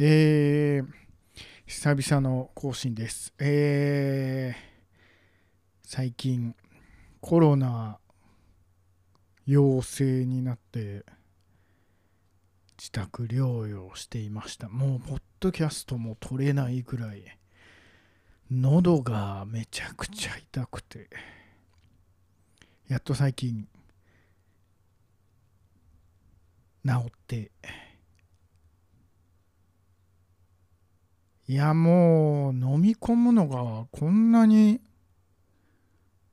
えー、久々の更新です。えー、最近コロナ陽性になって自宅療養していました。もうポッドキャストも撮れないぐらい喉がめちゃくちゃ痛くてやっと最近治っていやもう飲み込むのがこんなに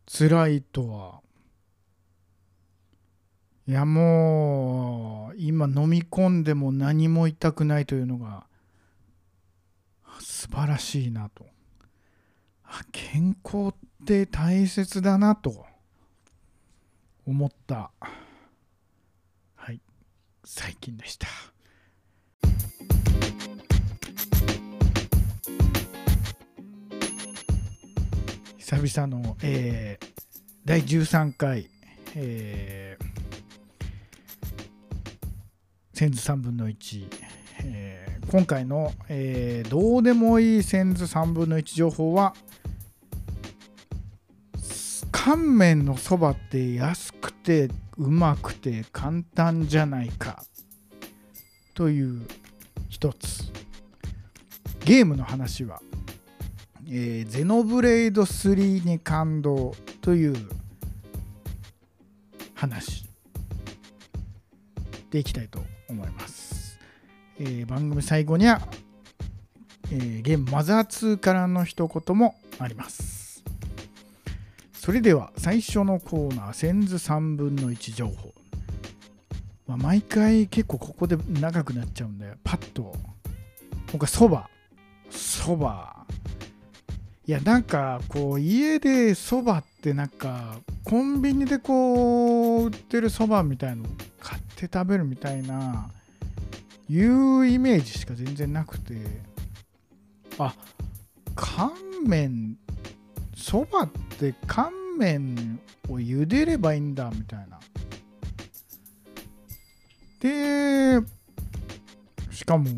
辛いとは。いやもう今飲み込んでも何も痛くないというのが素晴らしいなと。あ健康って大切だなと。思った。はい。最近でした。久々の、えー第13回、えー、センズ3分の1、えー今回の、えーどうでもいいセンズ3分の1情報は乾麺のそばって安くてうまくて簡単じゃないかという一つ。ゲームの話は、えーゼノブレイド3に感動という話でいきたいと思います、えー番組最後には、えーゲームマザー2からの一言もあります。それでは最初のコーナーセンズ3分の1情報、まあ、毎回結構ここで長くなっちゃうんでパッと。今回そば。そば。いやなんかこう家でそばってなんかコンビニでこう売ってるそばみたいの買って食べるみたいないうイメージしか全然なくて。あ。乾麺そばって乾麺を茹でればいいんだみたいな。でしかも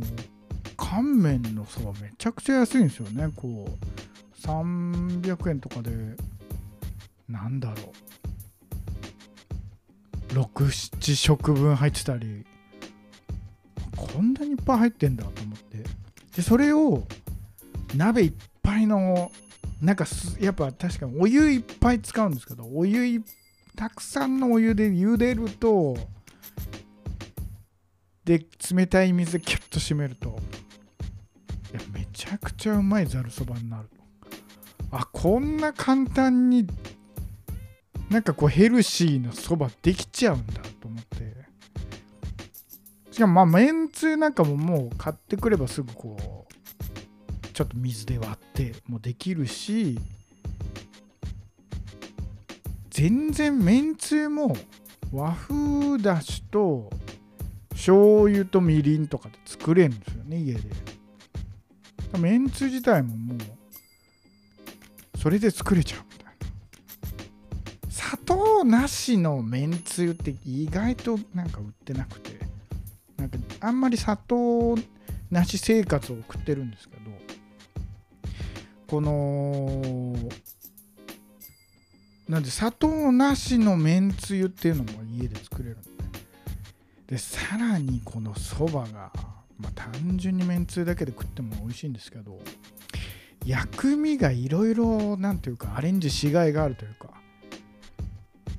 乾麺のそばめちゃくちゃ安いんですよねこう300円とかでなんだろう。67食分入ってたりこんなにいっぱい入ってんだと思って。でそれを鍋いっぱいのなんかすやっぱ確かにお湯いっぱい使うんですけどお湯たくさんのお湯で茹でるとで冷たい水でキュッと締めるといやめちゃくちゃうまいざるそばになる。あこんな簡単になんかこうヘルシーなそばできちゃうんだと思って。しかもまあめんつゆなんかももう買ってくればすぐこうちょっと水で割ってもできるし全然めんつゆも和風だしと醤油とみりんとかで作れるんですよね家で。めんつゆ自体ももうそれで作れちゃうみたいな。砂糖なしのめんつゆって意外となんか売ってなくて。なんかあんまり砂糖なし生活を送ってるんですけど。このなんで砂糖なしのめんつゆっていうのも家で作れるんで。でさらにこのそばが、まあ、単純にめんつゆだけで食っても美味しいんですけど。薬味がいろいろなんていうかアレンジしがいがあるというか、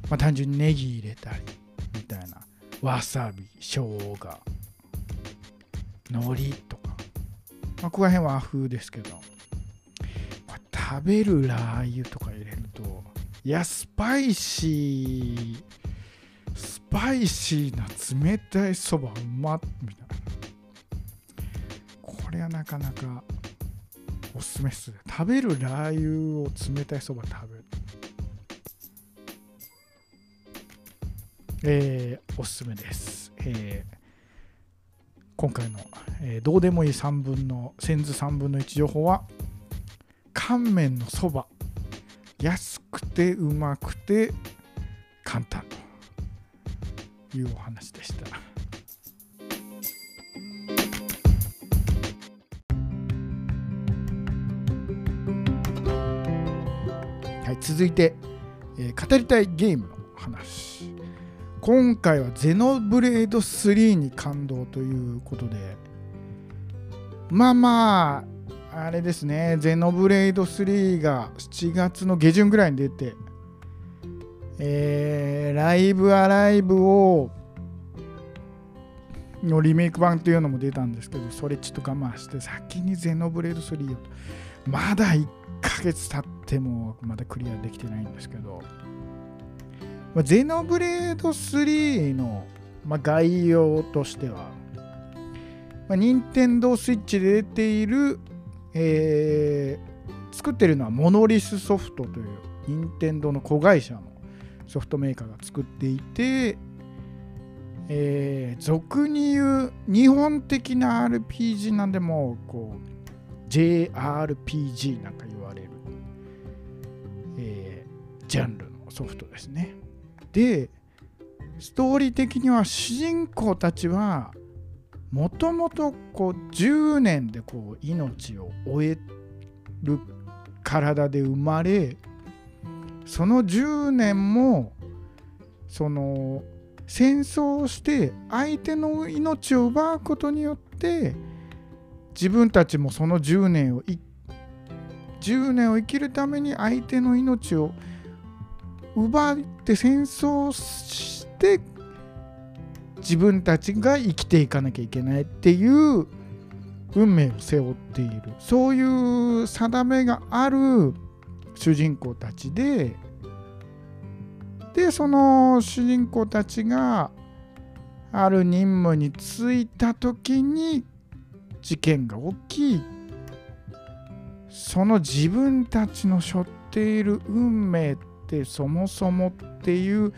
まあ、単純にネギ入れたりみたいなわさび生姜海苔とか、まあ、ここら辺は和風ですけど食べるラー油とか入れるといやスパイシースパイシーな冷たいそばうまっみたいな。これはなかなかおすすめっす食べるラー油を冷たいそば食べる。えー、おすすめです、えー今回の、えーどうでもいい3分のセンズ3分の1情報は乾麺のそば。安くてうまくて簡単。というお話でした。続いて、えー、語りたいゲームの話。今回はゼノブレード3に感動ということで。まあまああれですね。ゼノブレード3が7月の下旬ぐらいに出てえー、ライブアライブをのリメイク版っていうのも出たんですけどそれちょっと我慢して先にゼノブレード3を。まだ1ヶ月経ってもまだクリアできてないんですけど、まあ、ゼノブレード3の、まあ、概要としては、まあ、任天堂スイッチで出ている、えー、作ってるのはモノリスソフトという任天堂の子会社のソフトメーカーが作っていて、えー、俗に言う日本的な RPG なんでもこう JRPG なんか言われる、えー、ジャンルのソフトですね。でストーリー的には主人公たちはもともとこう10年でこう命を終える体で生まれその10年もその戦争をして相手の命を奪うことによって自分たちもその10年を10年を生きるために相手の命を奪って戦争して自分たちが生きていかなきゃいけないっていう運命を背負っている。そういう定めがある主人公たちででその主人公たちがある任務に就いた時に事件が起きいその自分たちの背負っている運命ってそもそもっていう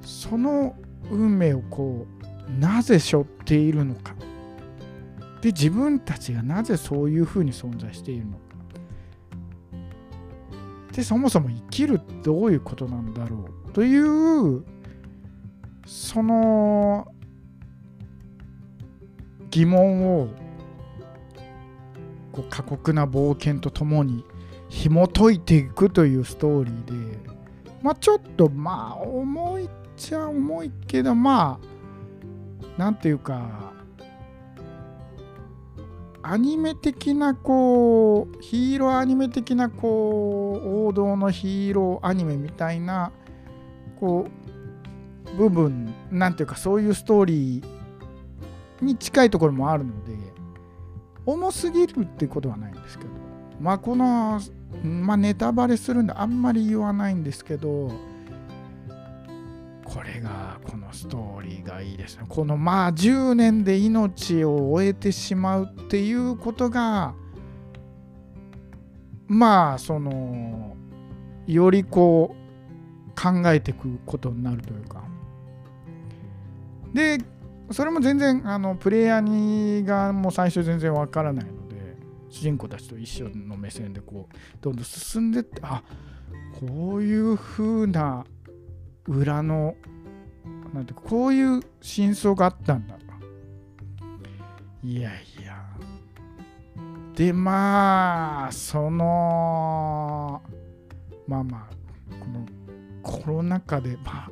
その運命をこうなぜ背負っているのか。で自分たちがなぜそういうふうに存在しているのか。でそもそも生きるってどういうことなんだろうというその疑問をこう過酷な冒険とともに紐解いていくというストーリーでまあちょっとまあ重いっちゃ重いけどまあなんていうかアニメ的なこうヒーローアニメ的なこう王道のヒーローアニメみたいなこう部分なんていうかそういうストーリーに近いところもあるので重すぎるってことはないんですけどまあこのまあネタバレするんであんまり言わないんですけどこれがこのストーリーがいいですね。このまあ10年で命を終えてしまうっていうことがまあそのよりこう考えていくことになるというか。でそれも全然あのプレイヤーにがもう最初全然わからないので主人公たちと一緒の目線でこうどんどん進んでってあこういう風な裏のなんてこういう真相があったんだいやいや。でまあそのまあまあこのコロナ禍でまあ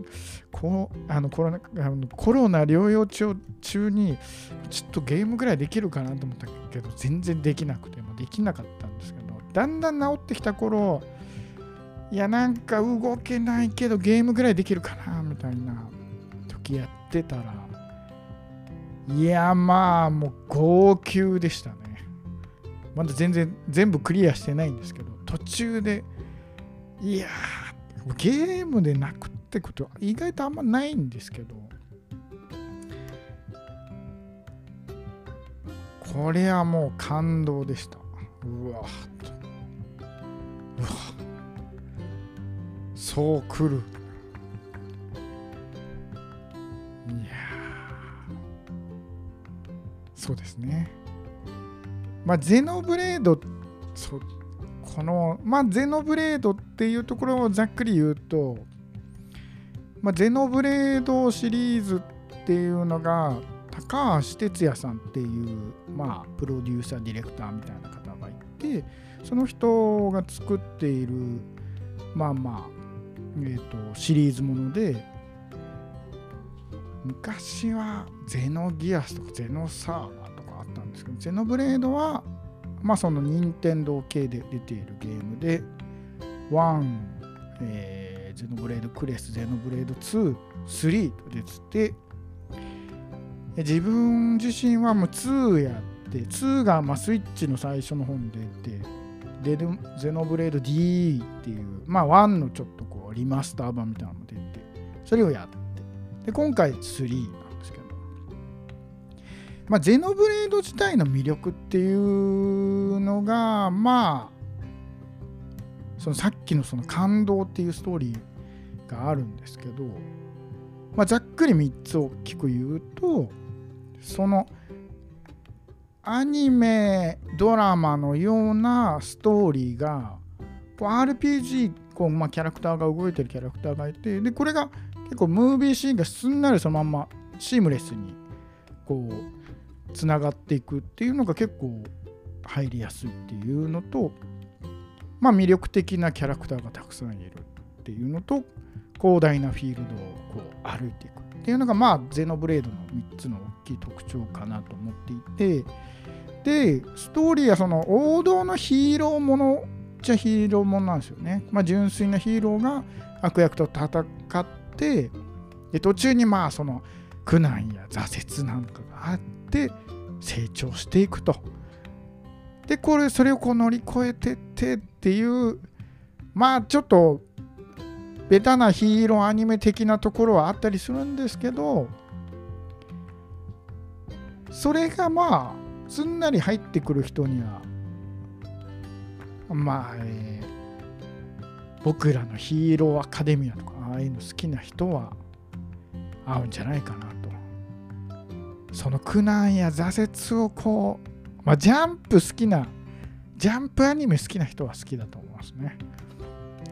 こあのコロナあのコロナ療養中中にちょっとゲームぐらいできるかなと思ったけど全然できなくてもできなかったんですけどだんだん治ってきた頃いやなんか動けないけどゲームぐらいできるかなみたいな時やってたらいやまあもう号泣でしたね。まだ全然全部クリアしてないんですけど途中でいやーゲームで泣くってことは意外とあんまないんですけどこれはもう感動でした。うわうわそう来る。いやそうですね。まあゼノブレードそこのまあゼノブレードっていうところをざっくり言うとまあ、ゼノブレードシリーズっていうのが高橋哲也さんっていう、まあ、プロデューサーディレクターみたいな方がいてその人が作っているまあまあ、えーと、シリーズもので昔はゼノギアスとかゼノサーガとかあったんですけどゼノブレードはまあその任天堂系で出ているゲームで1、えー、ゼノブレードクレスゼノブレード2、3と出てて自分自身はもう2やって2がまあスイッチの最初の本で出てデルゼノブレード D っていう、まあ1のちょっとこうリマスター版みたいなのも出て、それをやって、で、今回3、まあゼノブレード自体の魅力っていうのが、まあ、そのさっきのその感動っていうストーリーがあるんですけど、まあ、ざっくり3つ大きく言うと、そのアニメドラマのようなストーリーがこう RPG こう、まあ、キャラクターが動いてるキャラクターがいてでこれが結構ムービーシーンがすんなりそのまんまシームレスにこうつながっていくっていうのが結構入りやすいっていうのとまあ魅力的なキャラクターがたくさんいるっていうのと広大なフィールドをこう歩いていくっていうのがまあゼノブレードの3つの大きい特徴かなと思っていてでストーリーはその王道のヒーローものじゃヒーローものなんですよね。まあ、純粋なヒーローが悪役と戦ってで途中にまあその苦難や挫折なんかがあって成長していくと。でこれそれをこう乗り越えてってっていうまあちょっとベタなヒーローアニメ的なところはあったりするんですけどそれがまあすんなり入ってくる人にはまあ、えー、僕らのヒーローアカデミアとかああいうの好きな人は合うんじゃないかなその苦難や挫折をこう、まあ、ジャンプ好きなジャンプアニメ好きな人は好きだと思いますね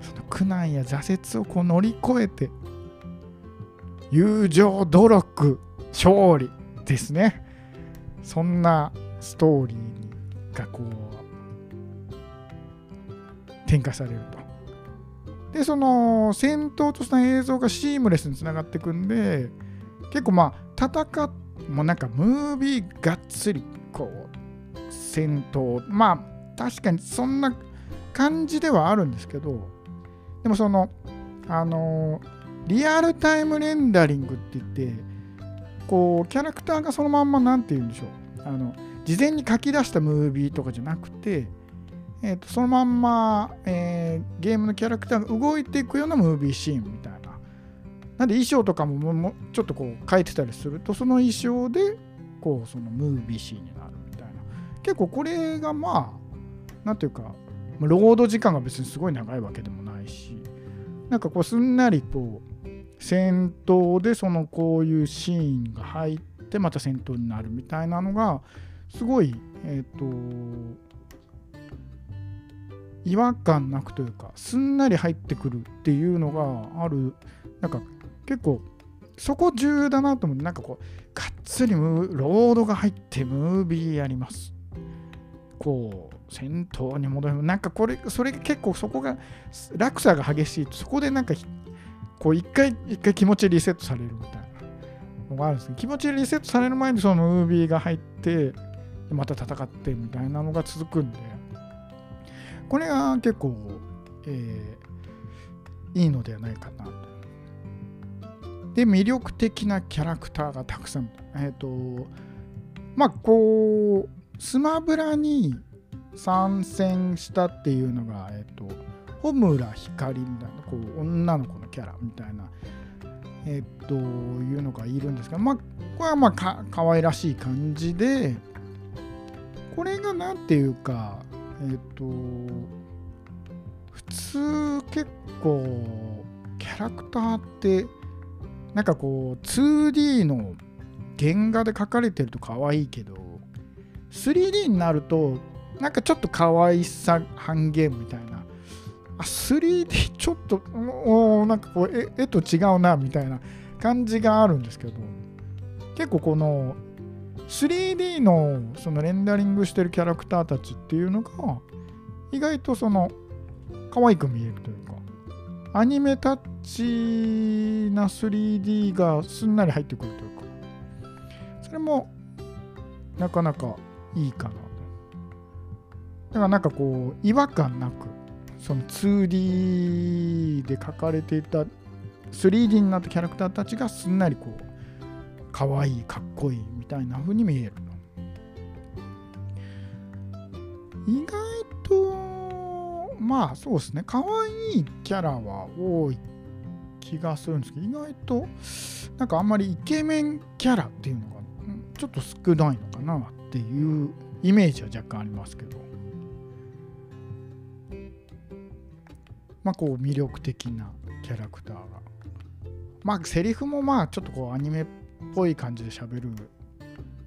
その苦難や挫折をこう乗り越えて友情努力勝利ですねそんなストーリーがこう展開されると。でその戦闘とした映像がシームレスにつながっていくんで結構まあ戦っもうなんかムービーがっつりこう戦闘まあ確かにそんな感じではあるんですけどでもそのあのリアルタイムレンダリングって言ってこうキャラクターがそのまんま何て言うんでしょうあの事前に書き出したムービーとかじゃなくて、えー、とそのまんま、えー、ゲームのキャラクターが動いていくようなムービーシーンみたいな。なんで衣装とかももちょっとこう変えてたりするとその衣装でこうそのムービーシーンになるみたいな。結構これがまあなんていうかロード時間が別にすごい長いわけでもないしなんかこうすんなりこう戦闘でそのこういうシーンが入ってまた戦闘になるみたいなのがすごい、えっ、ー、と、違和感なくというか、すんなり入ってくるっていうのがある、なんか結構、そこ重要だなと思って、なんかこう、がっつりロードが入ってムービーやります。こう、戦闘に戻る。なんかこれ、それ結構そこが、落差が激しいと、そこでなんか、こう、一回、一回気持ちリセットされるみたいなのがあるんですけど、気持ちリセットされる前にそのムービーが入って、また戦ってみたいなのが続くんでこれが結構、えー、いいのではないかなと。で魅力的なキャラクターがたくさん。えっ、ー、とまあこうスマブラに参戦したっていうのが、えっ、ー、と穂村光みたいなこう女の子のキャラみたいなえっ、というのがいるんですがまあこれはまあか可愛らしい感じでこれが何ていうかえっ、と普通結構キャラクターってなんかこう 2D の原画で描かれてると可愛いけど 3D になるとなんかちょっと可愛さ半減みたいな。あ 3D ちょっとおなんかこう絵と違うなみたいな感じがあるんですけど結構この 3D のそのレンダリングしてるキャラクターたちっていうのが意外とその可愛く見えるというか。アニメタッチな 3D がすんなり入ってくるというかそれもなかなかいいかなだからなんかこう違和感なくその 2D で描かれていた 3D になったキャラクターたちがすんなりこう可愛いかっこいいみたいな風に見える意外まあそうですね。可愛いキャラは多い気がするんですけど意外となんかあんまりイケメンキャラっていうのがちょっと少ないのかなっていうイメージは若干ありますけど。まあこう魅力的なキャラクターが。まあセリフもまあちょっとこうアニメっぽい感じで喋る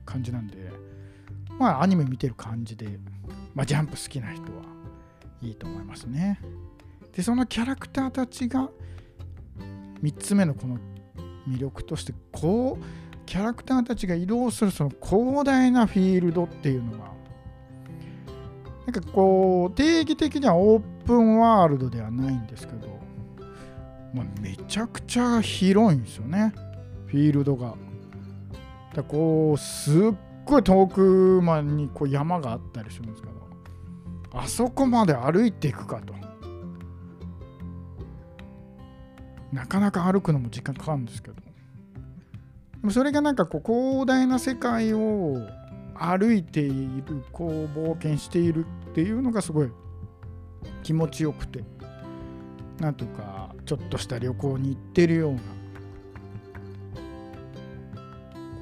感じなんでまあアニメ見てる感じでまあジャンプ好きな人はいいと思いますねでそのキャラクターたちが3つ目のこの魅力としてこうキャラクターたちが移動するその広大なフィールドっていうのがなんかこう定義的にはオープンワールドではないんですけど、まあ、めちゃくちゃ広いんですよねフィールドが。だこうすっごい遠くまでにこう山があったりするんですけどあそこまで歩いていくかと。なかなか歩くのも時間かかるんですけど。でもそれがなんかこう広大な世界を歩いているこう冒険しているっていうのがすごい気持ちよくて。なんとかちょっとした旅行に行ってるような。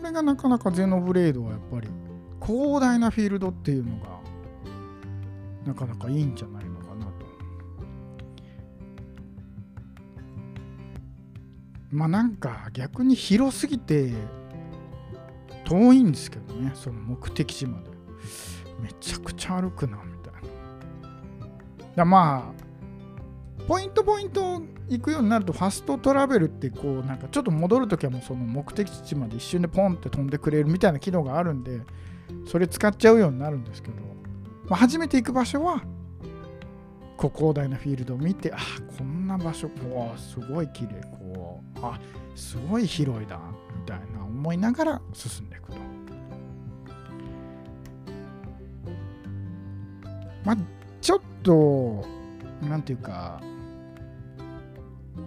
これがなかなかゼノブレードはやっぱり広大なフィールドっていうのがなかなかいいんじゃないのかなと。まあなんか逆に広すぎて遠いんですけどねその目的地まで。めちゃくちゃ歩くなみたいな。だまあポイントポイント行くようになるとファストトラベルってこうなんかちょっと戻るときはもうその目的地まで一瞬でポンって飛んでくれるみたいな機能があるんでそれ使っちゃうようになるんですけど、まあ、初めて行く場所はこう広大なフィールドを見てあこんな場所こうすごい綺麗こうあすごい広いだみたいな思いながら進んでいくと。まあちょっとなんていうか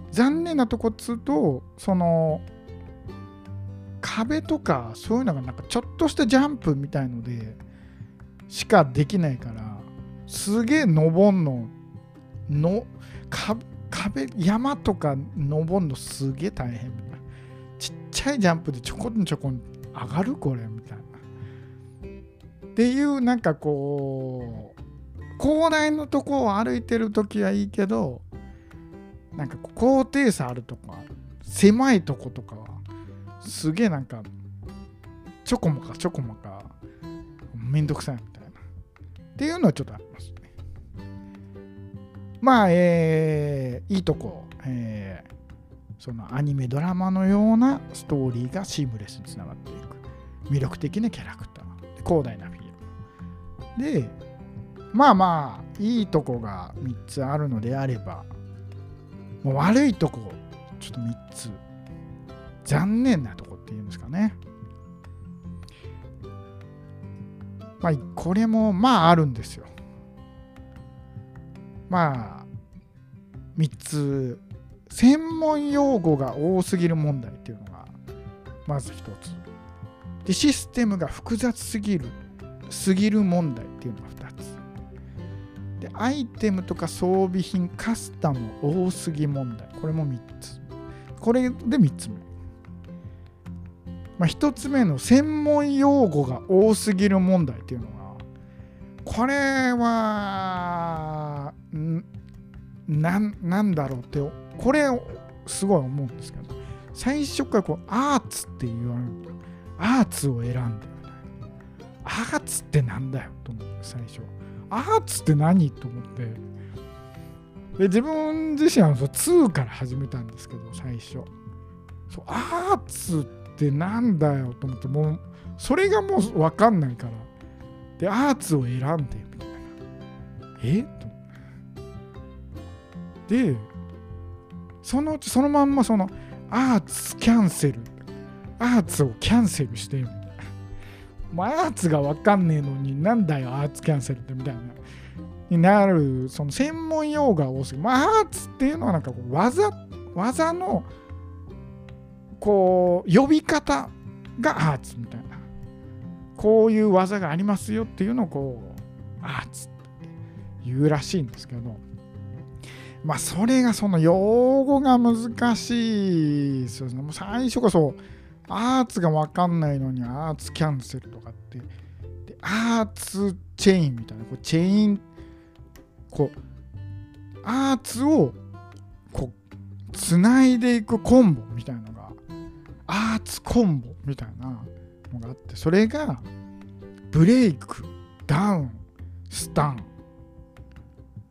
残念なとこっつうとその壁とかそういうのがなんかちょっとしたジャンプみたいのでしかできないからすげえ登んの。の壁山とか登んのすげえ大変みたいな。ちっちゃいジャンプでちょこんちょこん上がるこれみたいな。っていうなんかこう広大なとこを歩いてる時はいいけどなんか高低差あるとか狭いとことかはすげえなんかちょこまかちょこまかめんどくさい。っていうのはちょっとありますね。まあえー、いいとこ、えー、そのアニメドラマのようなストーリーがシームレスにつながっていく。魅力的なキャラクター。広大なフィールドでまあまあいいとこが3つあるのであればもう悪いとこちょっと3つ。残念なとこっていうんですかね。まあこれもまああるんですよ。まあ3つ。専門用語が多すぎる問題っていうのがまず1つ。でシステムが複雑すぎるすぎる問題っていうのが2つ。でアイテムとか装備品カスタム多すぎ問題。これも3つ。これで3つ目まあ、1つ目の専門用語が多すぎる問題っていうのがこれはなんだろうってこれすごい思うんですけど最初からこうアーツって言われるアーツを選んでアーツってなんだよと思って最初アーツって何と思って。で自分自身はそ2から始めたんですけど最初。そうアーツってなんだよと思ってもうそれがもう分かんないから。でアーツを選んでみたいな。え？とでそのうちそのまんまそのアーツキャンセル。アーツをキャンセルしてるもうアーツがわかんねえのになんだよアーツキャンセルってみたいな。になるその専門用語が多すぎ、まあ、アーツっていうのはなんかこう技技のこう呼び方がアーツみたいな。こういう技がありますよっていうのをこうアーツって言うらしいんですけど。まあそれがその用語が難しいそうですね。もう最初こそアーツが分かんないのにアーツキャンセルとかってでアーツチェインみたいなこうチェインこうアーツをこうつないでいくコンボみたいな。アーツコンボみたいなのがあってそれがブレイクダウンスタン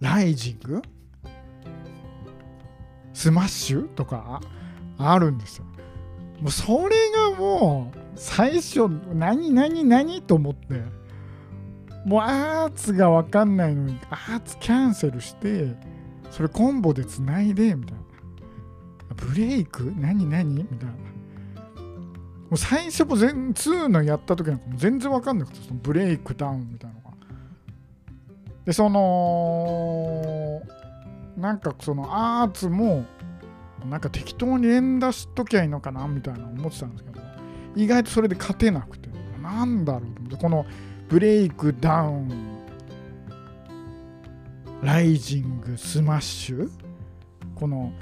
ライジングスマッシュとかあるんですよ。もうそれがもう最初何何何と思ってもうアーツが分かんないのにアーツキャンセルしてそれコンボでつないでみたいな。ブレイク？何何？みたいな。う最初も全2のやった時なんかも全然分かんなくてそのブレイクダウンみたいなのが。でそのなんかそのアーツもなんか適当に連打しときゃいいのかなみたいな思ってたんですけど意外とそれで勝てなくて。なんだろうと思って。このブレイクダウンライジングスマッシュ。この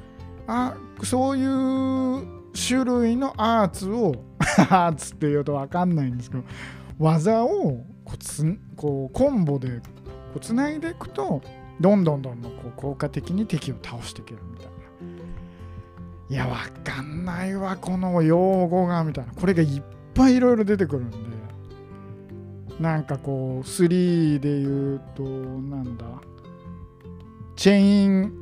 あそういう種類のアーツをアーツって言うと分かんないんですけど技をこうつこうコンボでこうつないでいくとどんどんどんどんこう効果的に敵を倒していけるみたいな。いや、わかんないわ、この用語が、みたいな。これがいっぱいいろいろ出てくるんで。なんかこう、3で言うと、なんだ。チェイン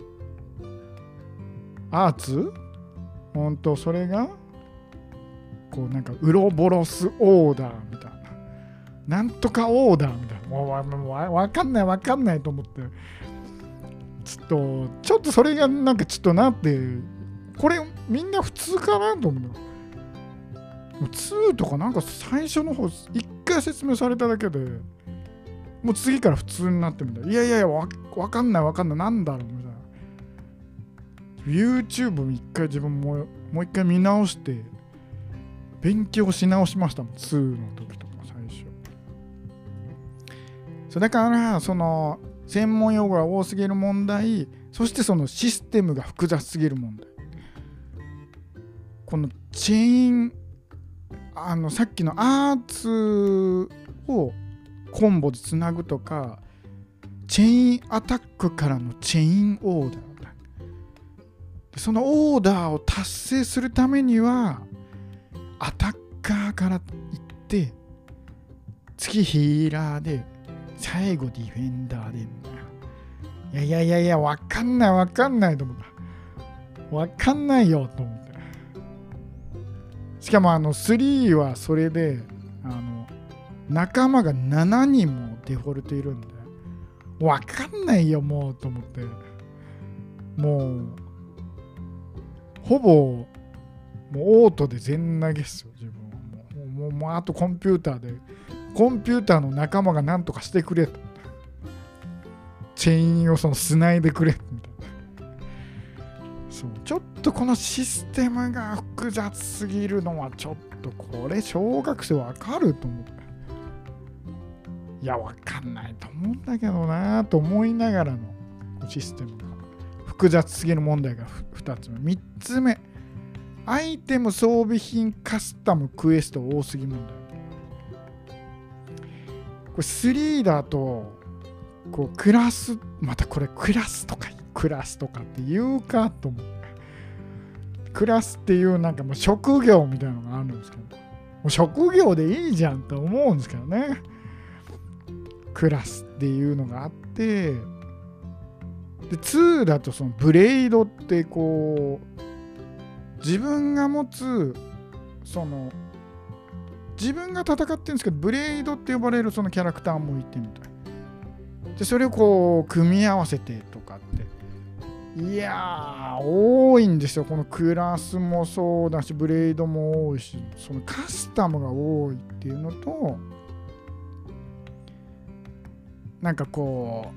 アーツ？ほんと、それが、こうなんか、ウロボロスオーダーみたいな。なんとかオーダーみたいな。わかんないわかんないと思って。ちょっと、ちょっとそれがなんかちょっとなってこれみんな普通かなと思うの。2とかなんか最初の方1回説明されただけでもう次から普通になってみたい。いやいやいやわかんないわかんないなんだろうみたいな。YouTube 一回自分ももう一回見直して勉強し直しました。もん2の時とか最初。そうだから。その専門用語が多すぎる問題。そしてそのシステムが複雑すぎる問題。このチェーンあのさっきのアーツをコンボでつなぐとかチェインアタックからのチェインオーダー。そのオーダーを達成するためにはアタッカーから行って次ヒーラーで最後ディフェンダーでいな。いやいやいやいやわかんないわかんないと思った。わかんないよと思ってしかもあの3はそれであの仲間が7人もデフォルトいるんでわかんないよもうと思って。もうほぼもうオートで全投げっすよ自分は。もうもうあとコンピューターでコンピューターの仲間が何とかしてくれと。チェインをそのつないでくれみたいなそう。ちょっとこのシステムが複雑すぎるのはちょっとこれ小学生わかると思ういやわかんないと思うんだけどなと思いながらのシステムが複雑すぎる問題が2つ目。3つ目。アイテム装備品カスタムクエスト多すぎ問題これ3だとこうクラスまたこれクラスとかクラスとかって言うかと思う。クラスっていうなんかもう職業みたいなのがあるんですけど。もう職業でいいじゃんと思うんですけどね。クラスっていうのがあってで2だとそのブレイドってこう自分が持つその自分が戦ってるんですけどブレイドって呼ばれるそのキャラクターもいてみたいでそれをこう組み合わせてとかっていや、多いんですよ。このクラスもそうだし、ブレードも多いし、そのカスタムが多いっていうのと、なんかこ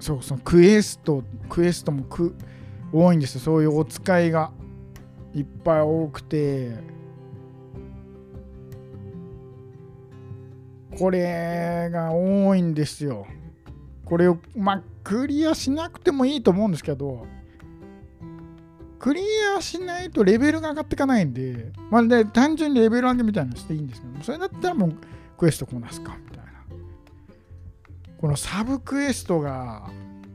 う、そうそのクエスト、クエストもく多いんです。そういうお使いがいっぱい多くて、これが多いんですよ。これを、まあ、クリアしなくてもいいと思うんですけど、クリアしないとレベルが上がっていかないんで、まあ、で単純にレベル上げみたいなのしていいんですけど、それだったらもうクエストこなすかみたいな。このサブクエストが、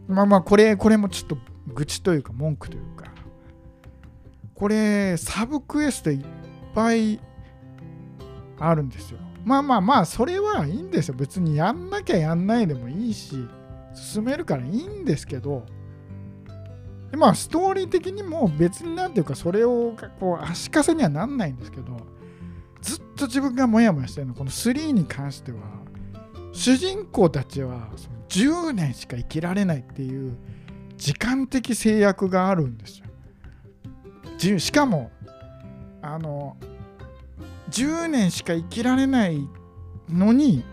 まあまあ、これ、これもちょっと愚痴というか文句というか、これ、サブクエストいっぱいあるんですよ。まあまあまあ、それはいいんですよ。別にやんなきゃやんないでもいいし、進めるからいいんですけど、でまあ、ストーリー的にも別になんていうか、それをこう足かせにはなんないんですけど、ずっと自分がモヤモヤしてるの、この3に関しては、主人公たちは10年しか生きられないっていう時間的制約があるんですよ。しかも、あの、10年しか生きられないのに、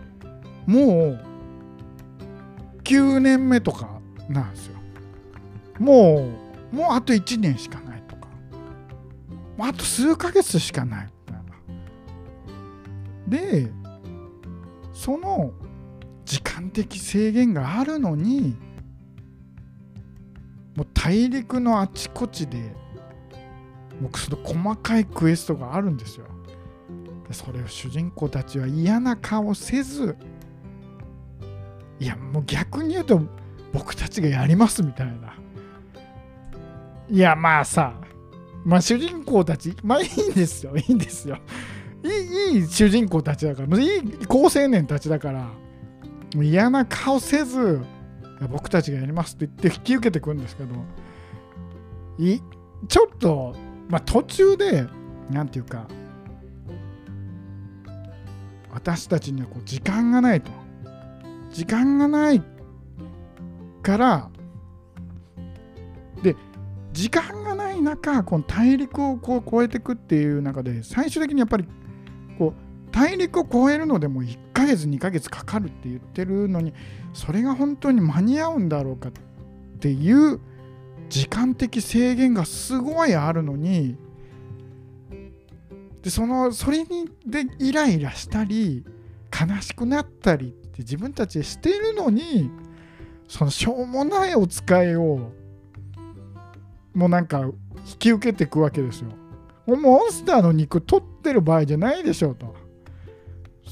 もう9年目とかなんですよ。もう、もうあと1年しかないとか。あと数ヶ月しかない。で、その時間的制限があるのに、もう大陸のあちこちで、もうその細かいクエストがあるんですよ。でそれを主人公たちは嫌な顔せず、いやもう逆に言うと僕たちがやりますみたいな。いやまあさ、まあ主人公たち、まあいいんですよ、いいんですよ。いいいい主人公たちだから、いい高青年たちだから、嫌な顔せず、僕たちがやりますって言って引き受けてくんですけど、いちょっと、まあ途中で、なんていうか、私たちにはこう時間がないと。時間がないからで時間がない中この大陸をこう越えていくっていう中で最終的にやっぱりこう大陸を越えるのでも1ヶ月2ヶ月かかるって言ってるのにそれが本当に間に合うんだろうかっていう時間的制限がすごいあるのにでそのそれにでイライラしたり悲しくなったりって自分たちでしてるのにそのしょうもないお使いをもうなんか引き受けていくわけですよ。モンスターの肉取ってる場合じゃないでしょうと。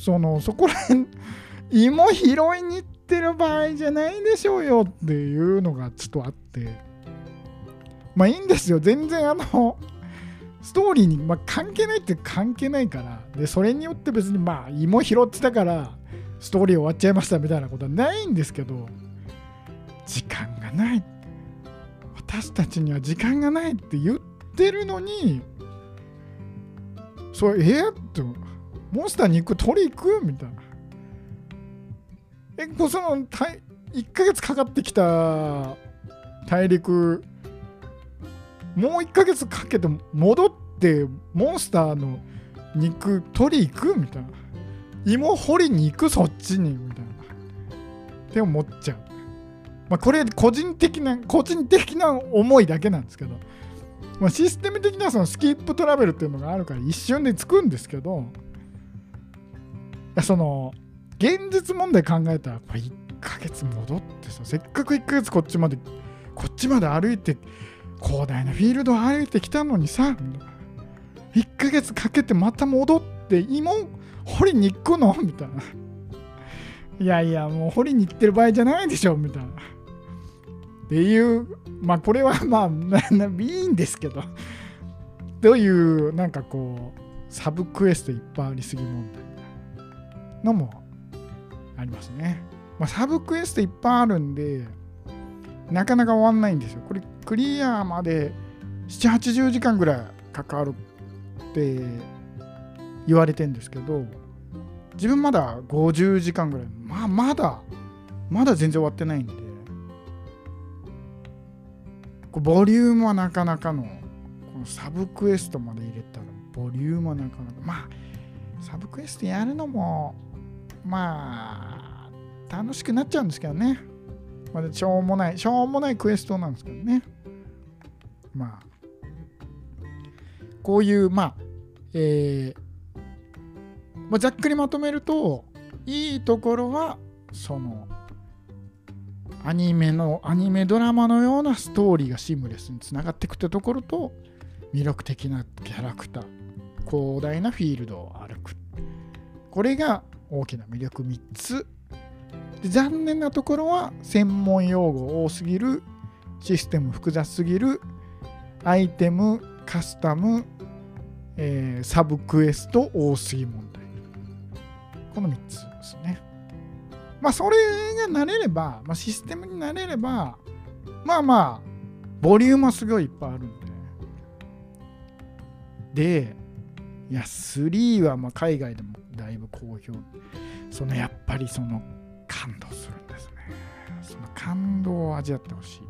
そのそこら辺 芋拾いに行ってる場合じゃないでしょうよっていうのがちょっとあって。まあいいんですよ。全然あのストーリーに、まあ、関係ないって関係ないから。でそれによって別にまあ芋拾ってたからストーリー終わっちゃいましたみたいなことはないんですけど時間がない。私たちには時間がないって言ってるのにそうえ？ー、っとモンスターに行く取り行くみたいな。えこその1ヶ月かかってきた大陸もう1ヶ月かけて戻ってモンスターの肉取り行くみたいな。芋掘りに行くそっちにみたいなって思っちゃう。まあこれ個人的な個人的な思いだけなんですけど、まあ、システム的なそのスキップトラベルっていうのがあるから一瞬でつくんですけど。その現実問題考えたらこれ1ヶ月戻ってさせっかく1ヶ月こっちまでこっちまで歩いて広大なフィールドを歩いてきたのにさ1ヶ月かけてまた戻って芋掘りに行くの？みたいな。いやいや、もう掘りに行ってる場合じゃないでしょ？みたいな。っていう、まあこれはまあ、いいんですけど、という、なんかこう、サブクエストいっぱいありすぎ問題のもありますね。まあ、サブクエストいっぱいあるんで、なかなか終わんないんですよ。これ、クリアまで7、80時間ぐらいかかるって言われてんですけど自分まだ50時間ぐらいまあまだまだ全然終わってないんでボリュームはなかなかの、このサブクエストまで入れたら、ボリュームはなかなか、まあ、サブクエストやるのも、まあ、楽しくなっちゃうんですけどね。まあ、しょうもない、しょうもないクエストなんですけどね。まあ、こういう、まあ、えーまあ、ざっくりまとめると、いいところは、その、アニメの、アニメドラマのようなストーリーがシームレスにつながっていくってところと、魅力的なキャラクター、広大なフィールドを歩く。これが大きな魅力3つ。で残念なところは、専門用語多すぎる、システム複雑すぎる、アイテム、カスタム、えー、サブクエスト多すぎ問題。この3つですね。まあ、それが慣れれば、まあ、システムになれれば、まあまあ、ボリュームはすごいいっぱいあるんで。で、いや、3はまあ海外でもだいぶ好評。そのやっぱりその感動するんですね。その感動を味わってほしい。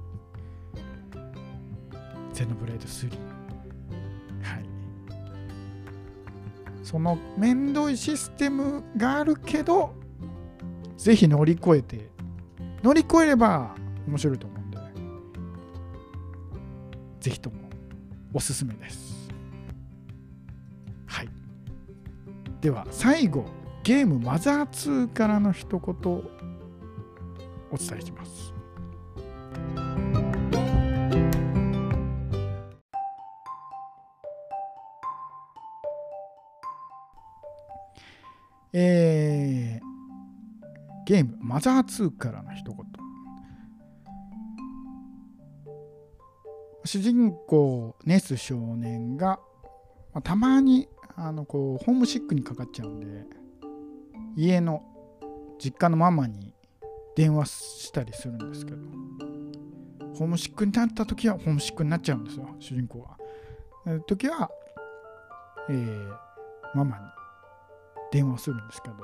ゼノブレード3。はい。その面倒いシステムがあるけど、ぜひ乗り越えて、乗り越えれば面白いと思うんで、ぜひともおすすめです。では、最後、ゲームマザー2からの一言お伝えします。えー、ゲームマザー2からの一言主人公ネス少年が、たまにあのこうホームシックにかかっちゃうんで家の実家のママに電話したりするんですけどホームシックになった時はホームシックになっちゃうんですよ主人公は。時は、えー、ママに電話するんですけど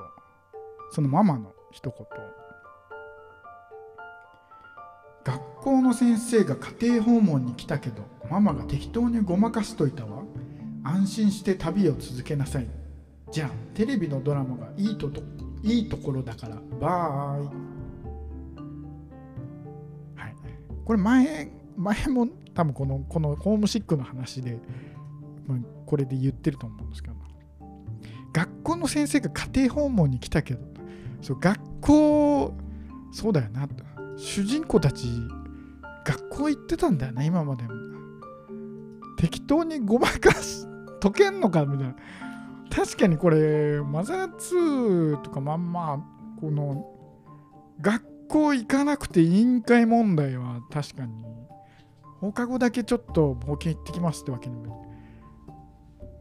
そのママの一言学校の先生が家庭訪問に来たけどママが適当にごまかしといたわ安心して旅を続けなさい。じゃあテレビのドラマがいいとといいところだからバーイ。はい。これ前前も多分このこのホームシックの話でまこれで言ってると思うんですけど。学校の先生が家庭訪問に来たけどそう学校そうだよな。主人公たち学校行ってたんだよな今までも。適当にごまかし解けんのかみたいな確かにこれマザー2とかまんまこの学校行かなくて委員会問題は確かに放課後だけちょっと冒険行ってきますってわけにも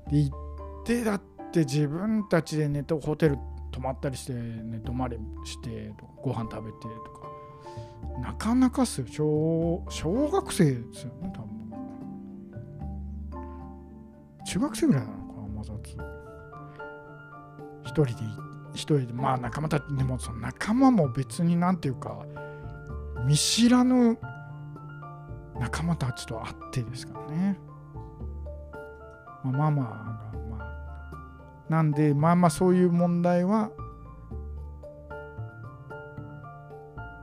で行ってだって自分たちで寝てホテル泊まったりして寝泊まりしてご飯食べてとかなかなかっすよ。小小学生ですよね多分。中学生ぐらいなのかまざつ一人で一人で。まあ仲間たちでもその仲間も別になんていうか見知らぬ仲間たちと会ってですからね、まあ、ママがなんでまあまあそういう問題は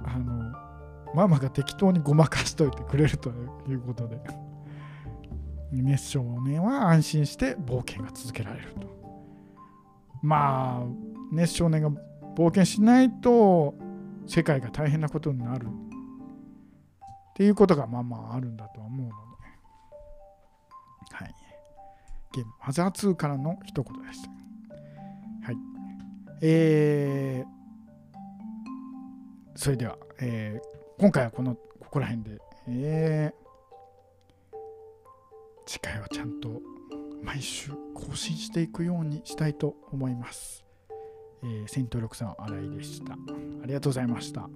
あのママが適当にごまかしといてくれるということで。メス少年は安心して冒険が続けられるとまあネス少年が冒険しないと世界が大変なことになるっていうことがまあまああるんだとは思うのではいゲームマザー2からの一言でした。はい。えー、それでは、えー、今回はこの、ここら辺で、えー、次回はちゃんと毎週更新していくようにしたいと思います。えー、戦闘力さん、新井でした。ありがとうございました。